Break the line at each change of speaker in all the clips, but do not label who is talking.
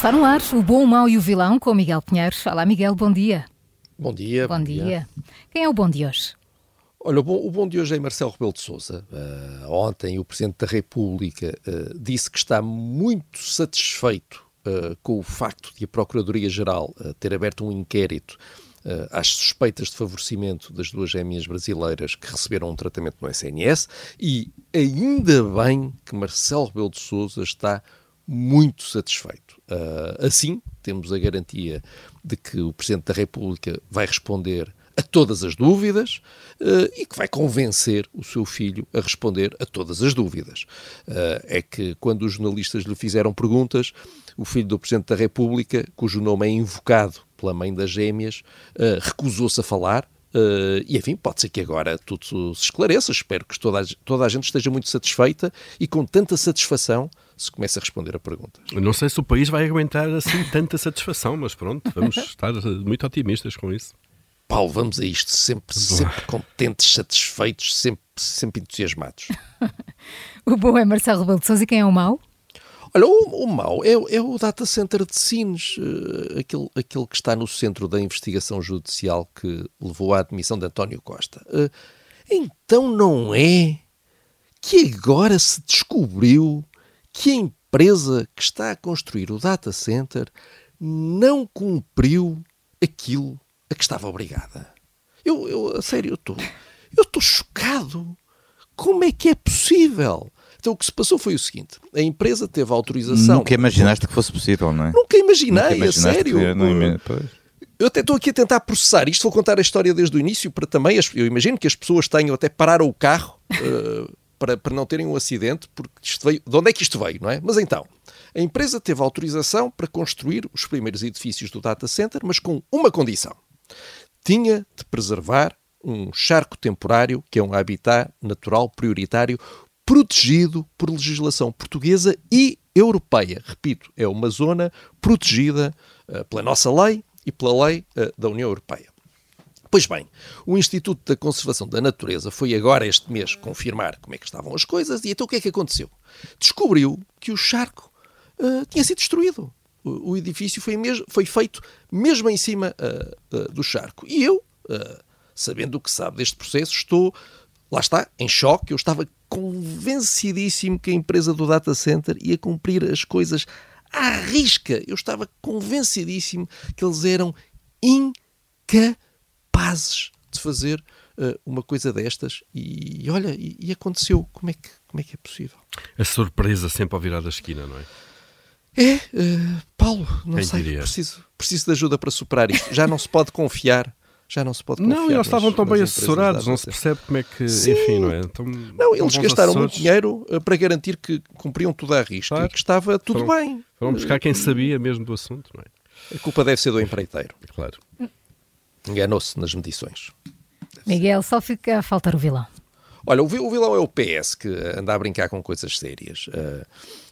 Está no ar o Bom, o Mau e o Vilão com Miguel Pinheiro. Olá, Miguel, bom dia.
Bom dia.
Bom, bom dia. dia. Quem é o bom de hoje?
Olha, o bom, o bom de hoje é Marcelo Rebelo de Sousa. Uh, ontem o Presidente da República uh, disse que está muito satisfeito uh, com o facto de a Procuradoria-Geral ter aberto um inquérito às suspeitas de favorecimento das duas gêmeas brasileiras que receberam um tratamento no SNS e ainda bem que Marcelo Rebelo de Sousa está muito satisfeito. Uh, assim, temos a garantia de que o Presidente da República vai responder a todas as dúvidas uh, e que vai convencer o seu filho a responder a todas as dúvidas. Uh, é que quando os jornalistas lhe fizeram perguntas, o filho do Presidente da República, cujo nome é invocado pela mãe das gêmeas, recusou-se a falar, Uh, e enfim, pode ser que agora tudo se esclareça. Espero que toda a, toda a gente esteja muito satisfeita e com tanta satisfação se comece a responder a perguntas.
Não sei se o país vai aguentar assim tanta satisfação, mas pronto, vamos estar muito otimistas com isso.
Paulo, vamos a isto, sempre, sempre contentes, satisfeitos, sempre, sempre entusiasmados.
o bom é Marcelo Rebelo de Sousa e quem é o mau?
Olha, o, o mau é, é, o data center de Sines, uh, aquele, aquele que está no centro da investigação judicial que levou à admissão de António Costa. Uh, então não é que agora se descobriu que a empresa que está a construir o data center não cumpriu aquilo a que estava obrigada. Eu, eu a sério, eu estou chocado. Como é que é possível? Então o que se passou foi o seguinte: a empresa teve autorização.
Nunca imaginaste que fosse possível, não é?
Nunca imaginei, Nunca a sério. Que, não, eu até estou aqui a tentar processar isto, vou contar a história desde o início para também. Eu imagino que as pessoas tenham até parar o carro uh, para, para não terem um acidente, porque isto veio, de onde é que isto veio, não é? Mas então, a empresa teve autorização para construir os primeiros edifícios do data center, mas com uma condição. Tinha de preservar um charco temporário, que é um habitat natural prioritário, protegido por legislação portuguesa e europeia. Repito, é uma zona protegida uh, pela nossa lei e pela lei uh, da União Europeia. Pois bem, o Instituto da Conservação da Natureza foi agora este mês confirmar como é que estavam as coisas e então o que é que aconteceu? Descobriu que o charco uh, tinha sido destruído. O, o edifício foi, mesmo, foi, feito mesmo em cima do charco. E eu, sabendo o que sabe deste processo, estou, lá está, em choque. Eu estava convencidíssimo que a empresa do data center ia cumprir as coisas à risca. Eu estava convencidíssimo que eles eram incapazes capazes de fazer uh, uma coisa destas e, e olha, e, e, aconteceu. Como é, que, como é que é possível?
A surpresa sempre ao virar da esquina, não é?
É, uh, Paulo, não Quem sei, preciso, preciso de ajuda para superar isto. Já não se pode confiar já não se pode confiar.
Não, eles estavam tão bem assessorados, não se percebe como é que. Sim. Enfim, não é? Tão,
não, eles gastaram muito dinheiro uh, para garantir que cumpriam tudo à risca claro. e que estava tudo
foram,
bem.
Foram buscar quem sabia mesmo do assunto, não é?
A culpa deve ser do empreiteiro.
Claro.
Enganou-se nas medições.
Miguel, só fica a faltar o vilão.
Olha, o vilão é o PS que anda a brincar com coisas sérias. Uh,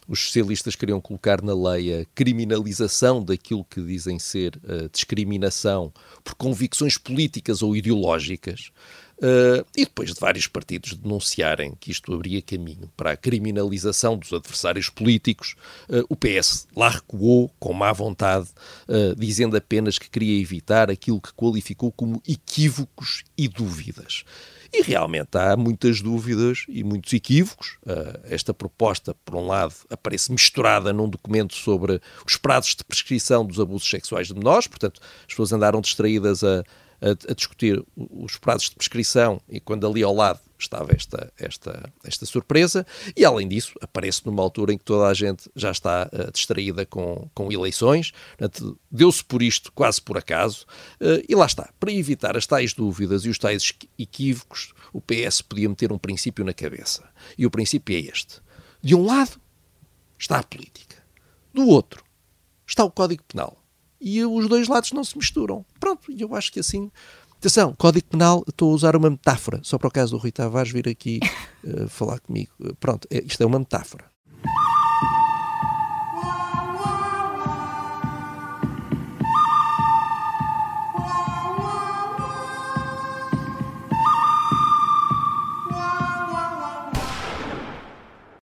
os socialistas queriam colocar na lei a criminalização daquilo que dizem ser uh, discriminação por convicções políticas ou ideológicas. Uh, e depois de vários partidos denunciarem que isto abria caminho para a criminalização dos adversários políticos, uh, o PS lá recuou com má vontade, uh, dizendo apenas que queria evitar aquilo que qualificou como equívocos e dúvidas. E realmente há muitas dúvidas e muitos equívocos. esta proposta, por um lado, aparece misturada num documento sobre os prazos de prescrição dos abusos sexuais de menores, portanto, as pessoas andaram distraídas a a, a, discutir os prazos de prescrição e quando ali ao lado estava esta, esta, esta surpresa. E além disso aparece numa altura em que toda a gente já está uh, distraída com, com eleições, deu-se por isto quase por acaso. Uh, e lá está, para evitar as tais dúvidas e os tais equívocos o PS podia meter um princípio na cabeça. E o princípio é este, de um lado está a política, do outro está o Código Penal e os dois lados não se misturam. Pronto, e eu acho que assim. Atenção, Código Penal, estou a usar uma metáfora, só para o caso do Rui Tavares vir aqui uh, falar comigo. Pronto, é, isto é uma metáfora.